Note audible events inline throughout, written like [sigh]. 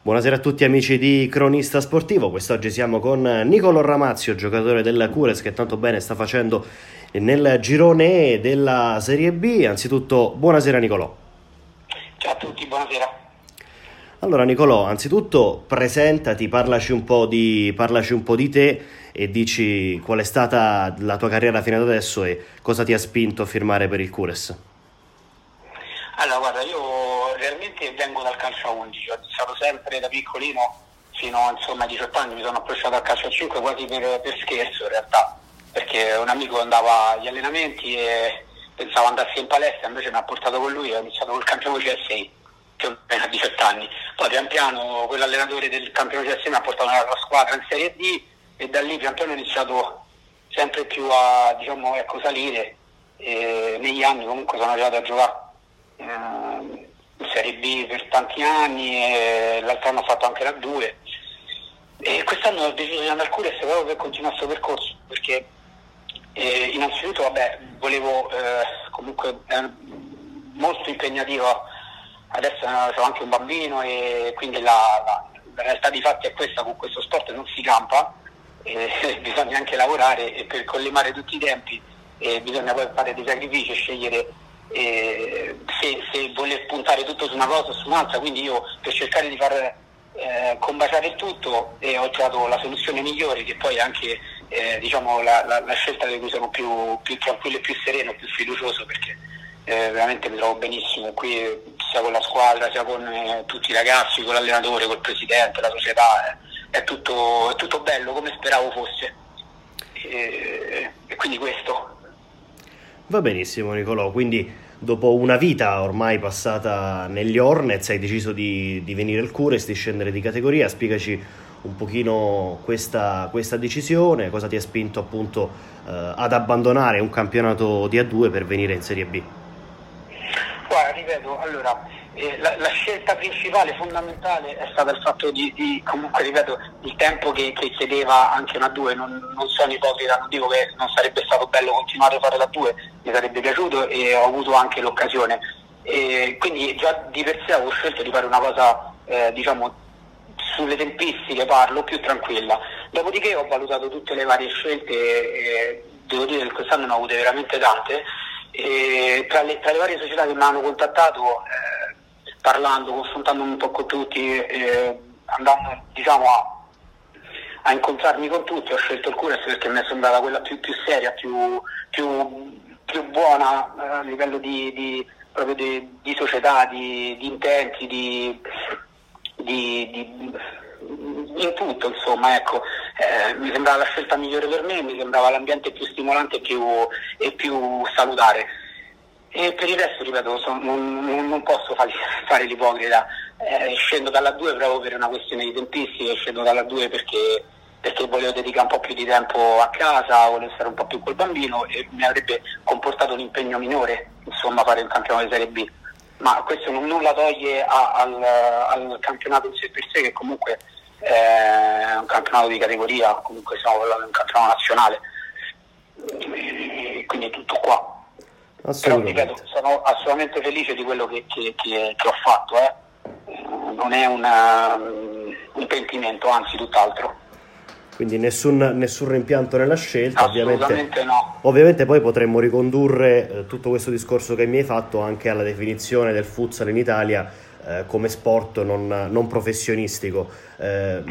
Buonasera a tutti amici di Cronista Sportivo, quest'oggi siamo con Nicolo Ramazio, giocatore del Cures che tanto bene sta facendo nel girone E della Serie B. Anzitutto buonasera Nicolò. Ciao a tutti, buonasera. Allora Nicolò, anzitutto presentati, parlaci un po' di, parlaci un po di te e dici qual è stata la tua carriera fino ad adesso e cosa ti ha spinto a firmare per il Cures. Allora, guarda, io realmente vengo dal calcio a 11, ho iniziato sempre da piccolino fino insomma, ai 18 anni, mi sono approcciato al calcio a 5 quasi per, per scherzo in realtà, perché un amico andava agli allenamenti e pensava andasse in palestra, invece mi ha portato con lui e ho iniziato col campione CSI più o meno a 18 anni. Poi pian piano quell'allenatore del campione CSI mi ha portato nella squadra in Serie D e da lì pian piano ho iniziato sempre più a diciamo, ecco, salire e negli anni comunque sono arrivato a giocare in Serie B per tanti anni e l'altro anno ho fatto anche la 2 e quest'anno ho deciso di andare al Cures proprio per continuare questo percorso perché eh, innanzitutto vabbè, volevo eh, comunque eh, molto impegnativo. Adesso ho anche un bambino e quindi la, la, la realtà di fatti è questa con questo sport non si campa [laughs] bisogna anche lavorare e per collimare tutti i tempi bisogna poi fare dei sacrifici e scegliere eh, se, se, voler puntare tutto su una cosa o su un'altra, quindi io per cercare di far eh, combaciare il tutto eh, ho trovato la soluzione migliore che poi è anche eh, diciamo, la, la, la, scelta di cui sono più, più tranquillo e più sereno, più fiducioso perché eh, veramente mi trovo benissimo qui sia con la squadra, sia con eh, tutti i ragazzi, con l'allenatore, col presidente, la società, è tutto, è, tutto, bello come speravo fosse. E, e quindi questo. Va benissimo Nicolò, quindi dopo una vita ormai passata negli Hornets hai deciso di, venire al Cures, di scendere di categoria, spiegaci un pochino questa, questa decisione, cosa ti ha spinto appunto eh, ad abbandonare un campionato di A2 per venire in Serie B. Guarda, ripeto, allora la, la, scelta principale, fondamentale è stata il fatto di, di comunque ripeto, il tempo che, che chiedeva anche una 2, non, non sono ipocrita, non dico che non sarebbe stato bello continuare a fare la 2, mi sarebbe piaciuto e ho avuto anche l'occasione. E quindi già di per sé avevo scelto di fare una cosa eh, diciamo sulle tempistiche parlo più tranquilla. Dopodiché ho valutato tutte le varie scelte e devo dire che quest'anno ne ho avute veramente tante. E tra, le, tra le varie società che mi hanno contattato eh, parlando, confrontandomi un po' con tutti, eh, andando diciamo, a, a, incontrarmi con tutti, ho scelto il Cures perché mi è sembrata quella più, più seria, più, più, più, buona eh, a livello di, di, di, di società, di, intenti, di, in tutto insomma ecco. Eh, mi sembrava la scelta migliore per me mi sembrava l'ambiente più stimolante e più, e più salutare e per il resto, ripeto, sono, non, non, posso fare, [laughs] fare l'ipocrita. Eh, scendo dalla 2 proprio per una questione di tempistiche, scendo dalla 2 perché, perché volevo dedicare un po' più di tempo a casa, volevo stare un po' più col bambino e mi avrebbe comportato un impegno minore, insomma, fare un campionato di Serie B. Ma questo non nulla toglie a, al, al, campionato in sé per sé, che comunque è un campionato di categoria, comunque siamo parlando di un campionato nazionale. Quindi tutto qua. Però ripeto, sono assolutamente felice di quello che, che, che, che ho fatto, eh. non è una, un pentimento, anzi tutt'altro. Quindi nessun, nessun rimpianto nella scelta, ovviamente, no. ovviamente poi potremmo ricondurre eh, tutto questo discorso che mi hai fatto anche alla definizione del futsal in Italia eh, come sport non, non professionistico. Eh,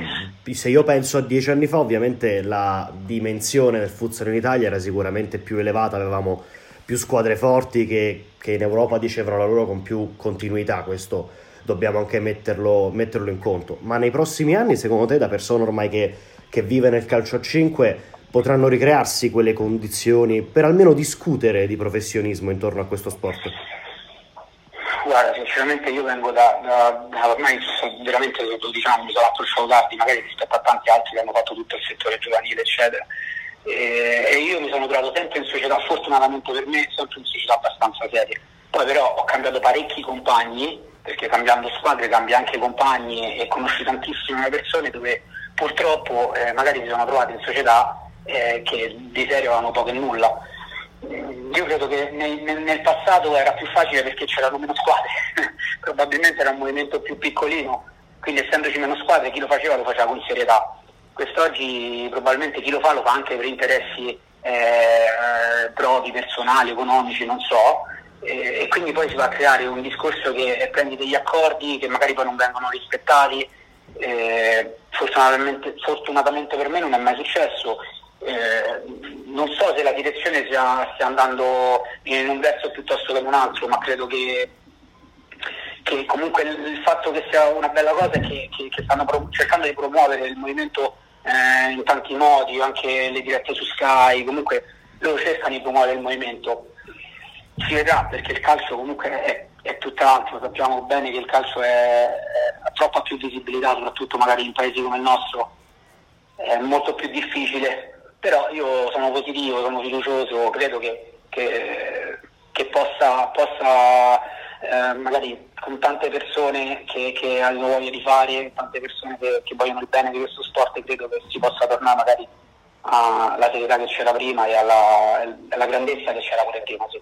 se io penso a dieci anni fa, ovviamente la dimensione del futsal in Italia era sicuramente più elevata, avevamo più squadre forti che, che in Europa dicevano la loro con più continuità, questo dobbiamo anche metterlo, metterlo, in conto. Ma nei prossimi anni, secondo te, da persona ormai che, che vive nel calcio a 5, potranno ricrearsi quelle condizioni per almeno discutere di professionismo intorno a questo sport? Guarda, sinceramente io vengo da, da, da ormai veramente 12 anni, mi sono approcciato tardi, magari rispetto a tanti altri che hanno fatto tutto il settore giovanile, eccetera e, e io mi sono trovato sempre in società, fortunatamente per me, sempre in società abbastanza serie. Poi però ho cambiato parecchi compagni, perché cambiando squadre cambia anche compagni e conosci tantissime persone dove purtroppo eh, magari si sono trovate in società eh, che di serio avevano poco e nulla. Io credo che nel, nel, passato era più facile perché c'erano meno squadre, [laughs] probabilmente era un movimento più piccolino, quindi essendoci meno squadre chi lo faceva lo faceva con serietà. Quest'oggi probabilmente chi lo fa lo fa anche per interessi eh, propri, personali, economici, non so, e, e quindi poi si va a creare un discorso che prendi degli accordi che magari poi non vengono rispettati. Eh, fortunatamente, fortunatamente, per me non è mai successo. Eh, non so se la direzione stia, stia, andando in un verso piuttosto che in un altro, ma credo che, che comunque il, fatto che sia una bella cosa è che, che, che stanno pro- cercando di promuovere il movimento eh, in tanti modi, anche le dirette su Sky, comunque loro cercano di promuovere il movimento. Si vedrà perché il calcio comunque è, è tutt'altro, sappiamo bene che il calcio è, ha troppa più visibilità, soprattutto magari in paesi come il nostro, è molto più difficile, però io sono positivo, sono fiducioso, credo che, che, che possa, possa eh, magari con tante persone che, che, hanno voglia di fare, tante persone che, che, vogliono il bene di questo sport, credo che si possa tornare magari alla serietà che c'era prima e alla, alla grandezza che c'era pure prima. Sì.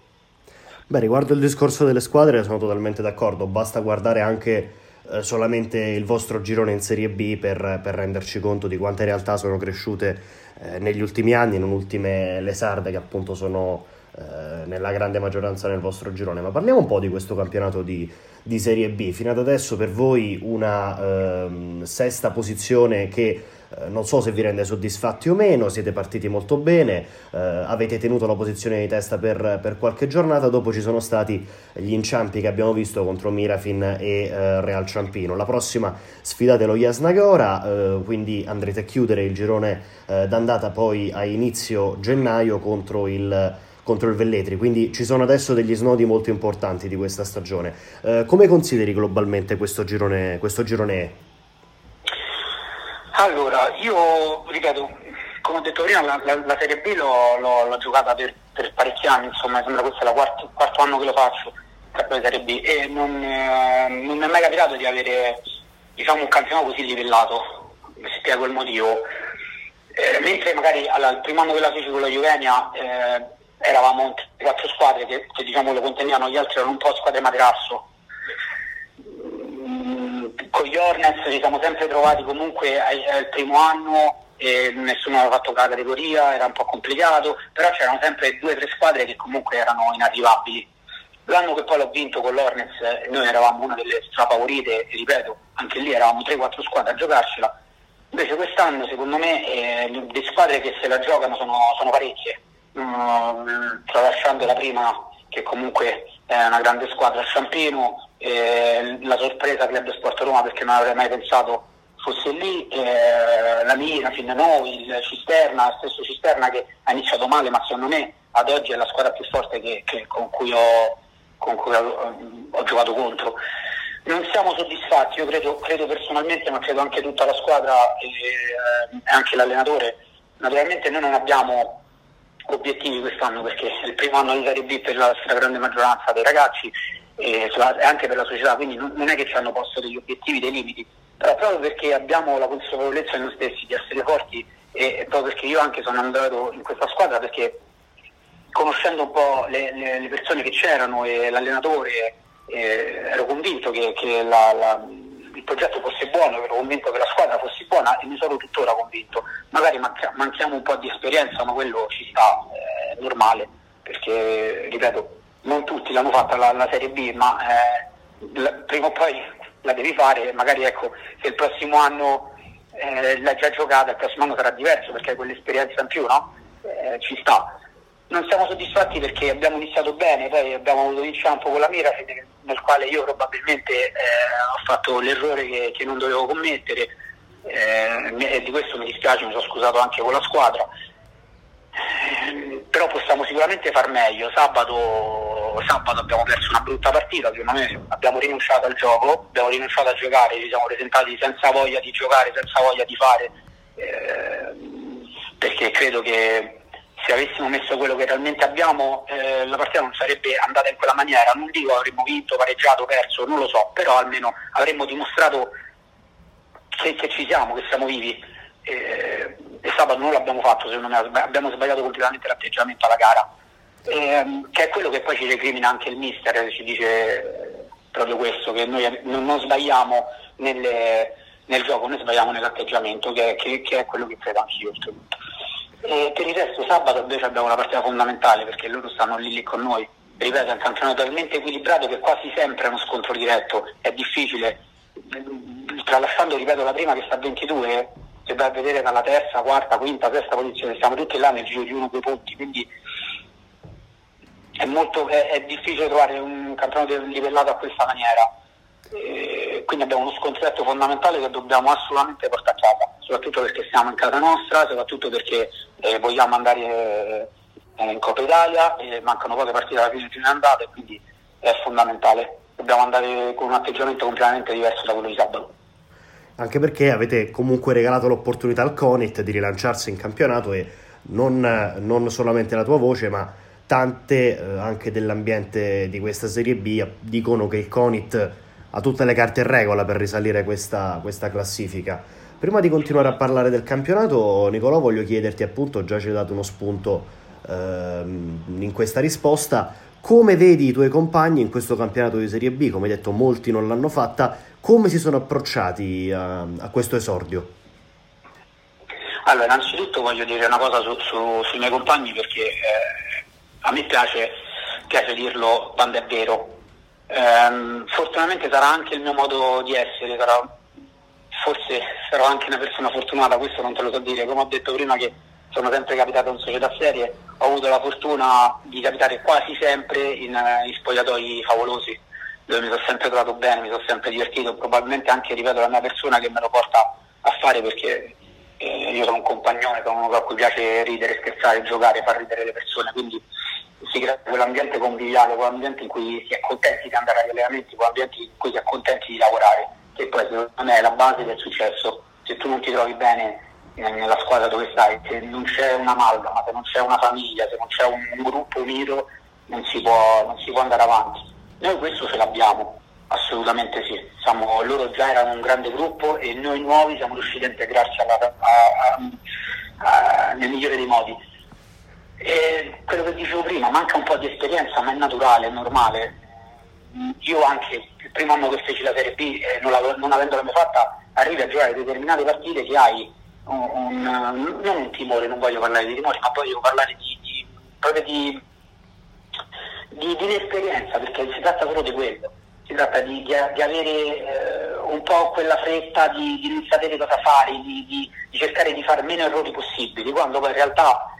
Beh, riguardo il discorso delle squadre sono totalmente d'accordo, basta guardare anche eh, solamente il vostro girone in Serie B per, per, renderci conto di quante realtà sono cresciute eh, negli ultimi anni, non ultime le sarde che appunto sono eh, nella grande maggioranza nel vostro girone. Ma parliamo un po' di questo campionato di, di Serie B. Fino ad adesso per voi una ehm, sesta posizione che eh, non so se vi rende soddisfatti o meno, siete partiti molto bene, eh, avete tenuto la posizione di testa per, per, qualche giornata, dopo ci sono stati gli inciampi che abbiamo visto contro Mirafin e eh, Real Ciampino. La prossima sfidate lo Jasnagora, eh, quindi andrete a chiudere il girone eh, d'andata poi a inizio gennaio contro il contro il Velletri, quindi ci sono adesso degli snodi molto importanti di questa stagione. Eh, come consideri globalmente questo girone, questo girone Allora, io ripeto, come ho detto prima, la, la, la Serie B l'ho, l'ho, l'ho giocata per, per, parecchi anni, insomma, sembra questo è il quarto, quarto, anno che lo faccio, la Serie B, e non, eh, non mi è mai capitato di avere diciamo, un campionato così livellato, mi spiego il motivo. Eh, mentre magari al primo anno che la feci con la Juvenia eh, eravamo quattro squadre che, che diciamo lo contenevano, gli altri erano un po' squadre materasso. Mm, con gli Hornets ci siamo sempre trovati comunque al primo anno e nessuno aveva fatto la categoria, era un po' complicato, però c'erano sempre due o tre squadre che comunque erano inarrivabili. L'anno che poi l'ho vinto con l'Hornets, noi eravamo una delle strafavorite, e ripeto, anche lì eravamo 3-4 squadre a giocarcela. Invece quest'anno secondo me eh, le squadre che se la giocano sono, sono parecchie uh, tralasciando la prima che comunque è una grande squadra a Ciampino, eh, la sorpresa Club Sport Roma perché non avrei mai pensato fosse lì, eh, la Mira, noi, il Cisterna, stesso Cisterna che ha iniziato male ma secondo me ad oggi è la squadra più forte che, che, con cui, ho, con cui ho, ho, giocato contro. Non siamo soddisfatti, io credo, credo, personalmente, ma credo anche tutta la squadra e eh, anche l'allenatore. Naturalmente noi non abbiamo obiettivi quest'anno perché è il primo anno di Serie B per la stragrande maggioranza dei ragazzi e anche per la società, quindi non è che ci hanno posto degli obiettivi, dei limiti, però proprio perché abbiamo la consapevolezza noi stessi di essere forti e proprio perché io anche sono andato in questa squadra perché conoscendo un po' le, le, le persone che c'erano e l'allenatore eh, ero convinto che, che la, la progetto fosse buono, ero convinto che la squadra fosse buona e ne sono tuttora convinto. Magari manchiamo un po' di esperienza, ma quello ci sta, è normale, perché ripeto, non tutti l'hanno fatta la, la Serie B, ma eh, la, prima o poi la devi fare, magari ecco, se il prossimo anno eh, l'hai già giocata, il prossimo anno sarà diverso perché hai quell'esperienza in più, no? Eh, ci sta non siamo soddisfatti perché abbiamo iniziato bene, poi abbiamo avuto l'inciampo con la mira nel quale io probabilmente eh, ho fatto l'errore che, che non dovevo commettere eh, e di questo mi dispiace, mi sono scusato anche con la squadra. Eh, però possiamo sicuramente far meglio. Sabato, sabato, abbiamo perso una brutta partita, secondo me abbiamo rinunciato al gioco, abbiamo rinunciato a giocare, ci siamo presentati senza voglia di giocare, senza voglia di fare, eh, perché credo che se avessimo messo quello che realmente abbiamo eh, la partita non sarebbe andata in quella maniera, non dico avremmo vinto, pareggiato, perso, non lo so, però almeno avremmo dimostrato che, che ci siamo, che siamo vivi. Eh, e sabato non l'abbiamo fatto, secondo me abbiamo sbagliato completamente l'atteggiamento alla gara, eh, che è quello che poi ci recrimina anche il mister, ci dice proprio questo, che noi non sbagliamo nelle, nel gioco, noi sbagliamo nell'atteggiamento, che, che, che è quello che credo anch'io oltretutto. E per il resto sabato invece abbiamo una partita fondamentale perché loro stanno lì lì con noi. Ripeto, è un campionato talmente equilibrato che quasi sempre è uno scontro diretto, è difficile. Tralasciando, ripeto, la prima che sta a 22, se vai a vedere dalla terza, quarta, quinta, sesta posizione, siamo tutti là nel giro di uno o due punti, quindi è, molto, è, è difficile trovare un campionato livellato a questa maniera. E quindi abbiamo uno scontretto fondamentale che dobbiamo assolutamente portare a casa, soprattutto perché siamo in casa nostra, soprattutto perché eh, vogliamo andare eh, in Coppa Italia, e mancano poche partite alla fine di andata e quindi è fondamentale. Dobbiamo andare con un atteggiamento completamente diverso da quello di sabato. Anche perché avete comunque regalato l'opportunità al Conit di rilanciarsi in campionato e non, non solamente la tua voce, ma tante eh, anche dell'ambiente di questa Serie B dicono che il Conit ha tutte le carte in regola per risalire questa, questa classifica. Prima di continuare a parlare del campionato, Nicolò, voglio chiederti appunto, già ci hai dato uno spunto ehm, in questa risposta, come vedi i tuoi compagni in questo campionato di Serie B? Come hai detto, molti non l'hanno fatta, come si sono approcciati a, a questo esordio? Allora, innanzitutto voglio dire una cosa su, su, sui miei compagni perché eh, a me piace, piace dirlo quando è vero. Um, fortunatamente sarà anche il mio modo di essere, sarà, forse sarò anche una persona fortunata, questo non te lo so dire, come ho detto prima che sono sempre capitato in società serie, ho avuto la fortuna di capitare quasi sempre in, in spogliatoi favolosi, dove mi sono sempre trovato bene, mi sono sempre divertito, probabilmente anche, ripeto, la mia persona che me lo porta a fare perché eh, io sono un compagnone, sono uno a cui piace ridere, scherzare, giocare, far ridere le persone, quindi si crea quell'ambiente conviviale, quell'ambiente in cui si è contenti di andare agli allenamenti, quell'ambiente in cui si è contenti di lavorare, che poi secondo me è la base del successo. Se tu non ti trovi bene nella squadra dove stai, se non c'è una un'amalgama, se non c'è una famiglia, se non c'è un, gruppo unito, non si, può, non si, può, andare avanti. Noi questo ce l'abbiamo, assolutamente sì. Siamo, loro già erano un grande gruppo e noi nuovi siamo riusciti a integrarci alla, a, a, nel migliore dei modi e quello che dicevo prima, manca un po' di esperienza, ma è naturale, è normale. Io anche il primo anno che feci la Serie B, eh, non, non avendola mai fatta, arrivi a giocare determinate partite che hai un, un, non un timore, non voglio parlare di timore, ma voglio parlare di, di, proprio di, di, di inesperienza, perché si tratta solo di quello. Si tratta di, di avere eh, un po' quella fretta di, non sapere cosa fare, di, cercare di fare meno errori possibili, quando poi in realtà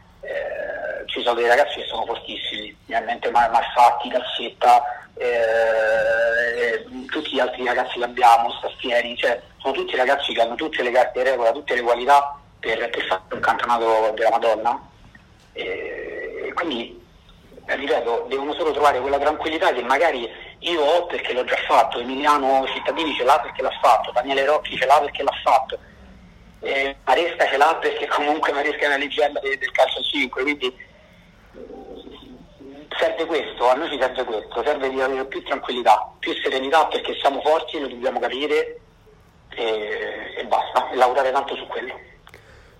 ci sono dei ragazzi che sono fortissimi, ovviamente Malfatti, Cassetta, eh, tutti gli altri ragazzi che abbiamo, Staffieri, cioè sono tutti ragazzi che hanno tutte le carte regola, tutte le qualità per, per fare un campionato della Madonna. E, quindi, ripeto, devono solo trovare quella tranquillità che magari io ho perché l'ho già fatto, Emiliano Cittadini ce l'ha perché l'ha fatto, Daniele Rocchi ce l'ha perché l'ha fatto eh, Maresca ce l'ha perché comunque Maresca è una leggenda del, del calcio 5, quindi serve questo, a noi ci serve questo, serve di avere più tranquillità, più serenità perché siamo forti, lo dobbiamo capire e, e basta, e lavorare tanto su quello.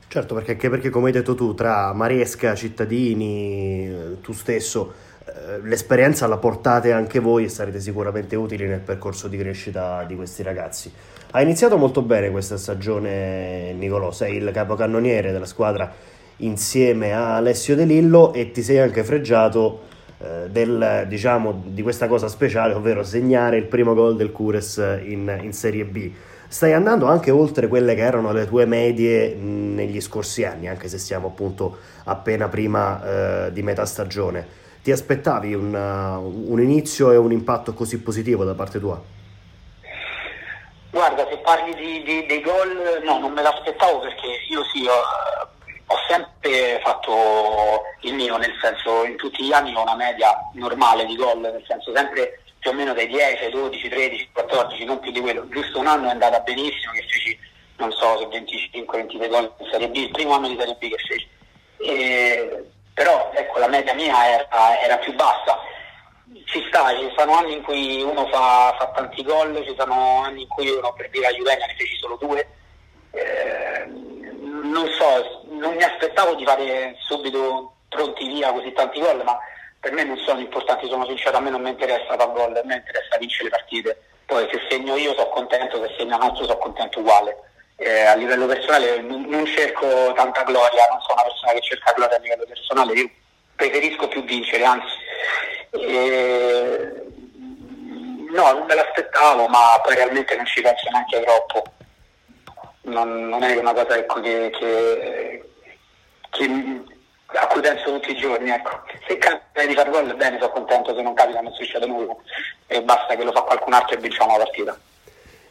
Certo, perché, perché come hai detto tu, tra Maresca, cittadini, tu stesso, eh, l'esperienza la portate anche voi e sarete sicuramente utili nel percorso di crescita di questi ragazzi. Ha iniziato molto bene questa stagione Nicolò, sei il capocannoniere della squadra insieme a Alessio De Lillo e ti sei anche fregiato eh, del, diciamo, di questa cosa speciale, ovvero segnare il primo gol del Cures in, in Serie B. Stai andando anche oltre quelle che erano le tue medie negli scorsi anni, anche se siamo appunto appena prima eh, di metà stagione. Ti aspettavi un, uh, un inizio e un impatto così positivo da parte tua? Guarda, se parli di, di, dei gol, no, non me l'aspettavo perché io sì, ho, sempre fatto il mio, nel senso in tutti gli anni ho una media normale di gol, nel senso sempre più o meno dai 10, 12, 13, 14, non più di quello. Giusto un anno è andata benissimo, che feci, non so, se 25, 26 gol in Serie B, il primo anno di Serie B che feci. E, però ecco, la media mia era, era più bassa ci sta, ci sono anni in cui uno fa, fa tanti gol, ci sono anni in cui uno per dire a Juventus ne feci solo due. Eh, non so, non mi aspettavo di fare subito pronti via così tanti gol, ma per me non sono importanti, sono sincero, a me non mi interessa far gol, a me interessa vincere le partite. Poi se segno io sono contento, se segno un altro sono contento uguale. Eh, a livello personale non, non, cerco tanta gloria, non sono una persona che cerca gloria a livello personale, io preferisco più vincere, anzi. Eh, no, non me l'aspettavo, ma poi realmente non ci penso neanche troppo. Non, non è una cosa ecco, che, che, che a cui penso tutti i giorni. Ecco. Se capita di far gol, bene, sono contento, se non capita non succede nulla e basta che lo fa qualcun altro e vinciamo la partita.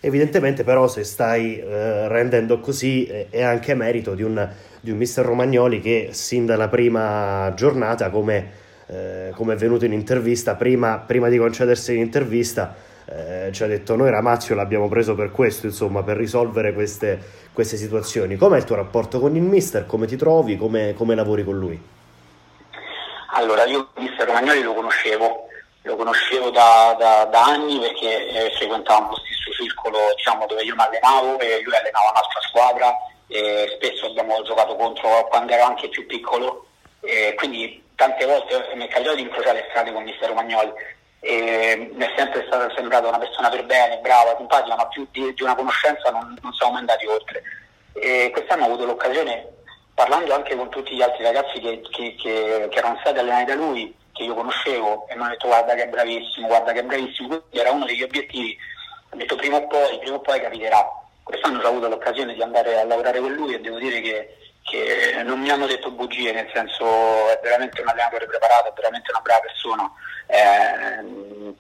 Evidentemente però se stai eh, rendendo così eh, è anche merito di un, di un mister Romagnoli che sin dalla prima giornata come, eh, come è venuto in intervista, prima, prima di concedersi l'intervista eh, ci ha detto noi Ramazio l'abbiamo preso per questo, insomma, per risolvere queste, queste situazioni. Com'è il tuo rapporto con il mister? Come ti trovi? Come, come lavori con lui? Allora, io il mister Romagnoli lo conoscevo, lo conoscevo da, da, da anni perché eh, frequentavamo lo stesso circolo diciamo, dove io mi allenavo e lui allenava un'altra squadra e spesso abbiamo giocato contro quando ero anche più piccolo e quindi tante volte mi è capitato di incrociare le strade con il mister Romagnoli e mi è sempre stata sembrata una persona per bene, brava, simpatica, ma più di, di una conoscenza non, non, siamo andati oltre. E quest'anno ho avuto l'occasione, parlando anche con tutti gli altri ragazzi che, che, che, che erano stati allenati da lui, che io conoscevo, e mi hanno detto guarda che è bravissimo, guarda che è bravissimo, quindi era uno degli obiettivi, ho detto prima o poi, prima o poi capiterà. Quest'anno ho avuto l'occasione di andare a lavorare con lui e devo dire che, che non mi hanno detto bugie, nel senso è veramente un allenatore preparato, è veramente una brava persona. Eh,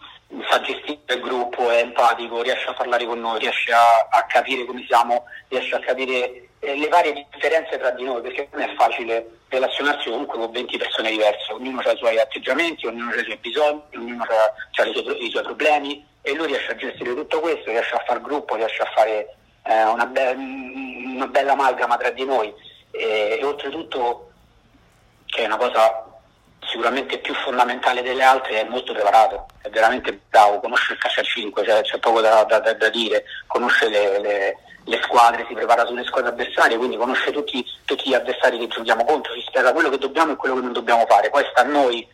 sa gestire il gruppo, è empatico, riesce a parlare con noi, riesce a, a capire come siamo, riesce a capire eh, le varie differenze tra di noi, perché non è facile relazionarsi comunque con 20 persone diverse, ognuno ha i suoi atteggiamenti, ognuno ha i suoi bisogni, ognuno ha i suoi, i suoi problemi e lui riesce a gestire tutto questo, riesce a fare gruppo, riesce a fare eh, una, be- una, bella amalgama tra di noi e, e oltretutto che è una cosa sicuramente più fondamentale delle altre, è molto preparato, è veramente bravo, conosce il calcio a 5, cioè, c'è poco da, da, da dire, conosce le, le, le, squadre, si prepara sulle squadre avversarie, quindi conosce tutti, tutti, gli avversari che giochiamo contro, ci spiega quello che dobbiamo e quello che non dobbiamo fare, poi sta a noi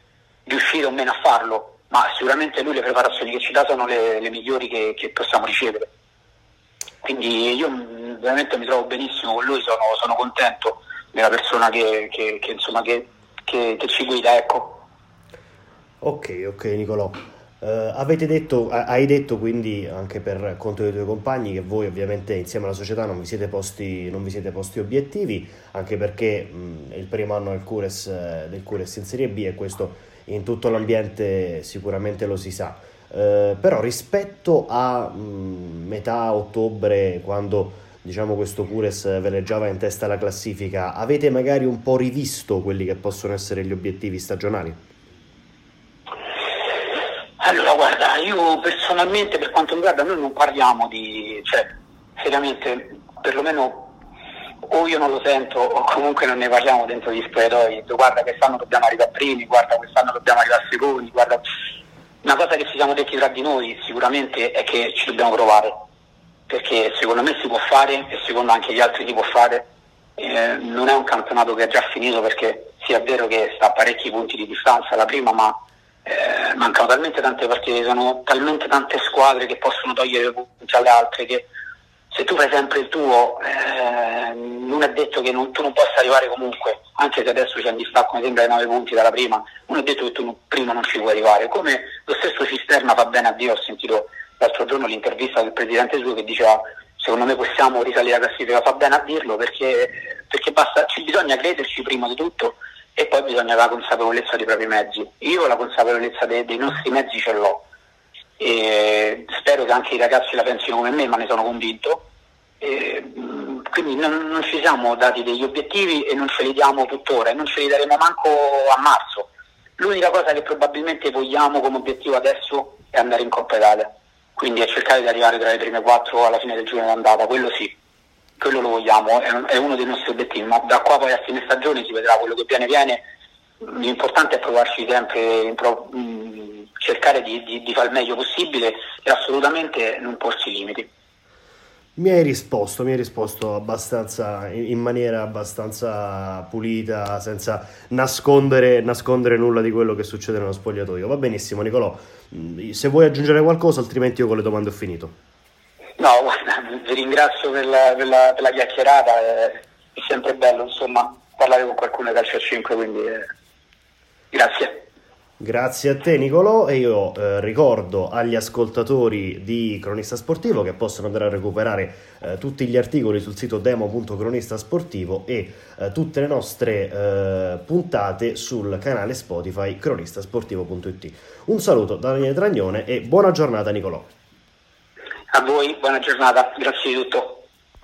riuscire o meno a farlo, ma sicuramente lui le preparazioni che ci dà sono le, le migliori che, che, possiamo ricevere. Quindi io veramente mi trovo benissimo con lui, sono, sono contento della persona che, che, che insomma, che ci guida, ecco. Ok, ok Nicolò. Uh, avete detto, hai detto quindi anche per conto dei tuoi compagni che voi ovviamente insieme alla società non vi siete posti, vi siete posti obiettivi, anche perché mh, è il primo anno del Cures, del Cures, in Serie B e questo in tutto l'ambiente sicuramente lo si sa. Uh, però rispetto a mh, metà ottobre, quando diciamo questo Cures veleggiava in testa alla classifica, avete magari un po' rivisto quelli che possono essere gli obiettivi stagionali? Allora guarda, io personalmente per quanto mi riguarda noi non parliamo di, cioè seriamente perlomeno o io non lo sento o comunque non ne parliamo dentro gli spogliatoi, guarda quest'anno dobbiamo arrivare primi, guarda quest'anno dobbiamo arrivare secondi, guarda. Una cosa che ci siamo detti tra di noi sicuramente è che ci dobbiamo provare, perché secondo me si può fare e secondo anche gli altri si può fare. Eh, non è un campionato che è già finito perché sì è vero che sta a parecchi punti di distanza la prima, ma eh, mancano talmente tante partite, sono talmente tante squadre che possono togliere punti alle altre che se tu fai sempre il tuo eh, non è detto che non, tu non possa arrivare comunque, anche se adesso c'è un distacco mi sembra di 9 punti dalla prima, non è detto che tu prima non ci puoi arrivare, come lo stesso Cisterna fa bene a Dio, ho sentito l'altro giorno l'intervista del presidente suo che diceva secondo me possiamo risalire la classifica, fa bene a dirlo perché, perché basta, ci bisogna crederci prima di tutto e poi bisogna avere la consapevolezza dei propri mezzi. Io la consapevolezza dei, dei nostri mezzi ce l'ho e spero che anche i ragazzi la pensino come me, ma ne sono convinto. E, quindi non, non, ci siamo dati degli obiettivi e non ce li diamo tuttora e non ce li daremo manco a marzo. L'unica cosa che probabilmente vogliamo come obiettivo adesso è andare in Coppa Italia quindi è cercare di arrivare tra le prime quattro alla fine del girone d'andata, quello sì, quello lo vogliamo, è, uno dei nostri obiettivi, ma da qua poi a fine stagione si vedrà quello che viene viene, l'importante è provarci sempre, pro, cercare di, di, di fare il meglio possibile e assolutamente non porsi limiti. Mi hai risposto, mi hai risposto abbastanza, in maniera abbastanza pulita, senza nascondere, nascondere, nulla di quello che succede nello spogliatoio. Va benissimo, Nicolò. Mm, se vuoi aggiungere qualcosa, altrimenti io con le domande ho finito. No, [laughs] guarda, vi ringrazio per la, per la, per la chiacchierata, è, è, sempre bello insomma parlare con qualcuno di calcio a 5, quindi eh, grazie. Grazie a te Nicolò e io eh, ricordo agli ascoltatori di Cronista Sportivo che possono andare a recuperare eh, tutti gli articoli sul sito demo.cronistasportivo e eh, tutte le nostre eh, puntate sul canale Spotify cronistasportivo.it. Un saluto da Daniele Tragnone e buona giornata Nicolò. A voi, buona giornata, grazie di tutto.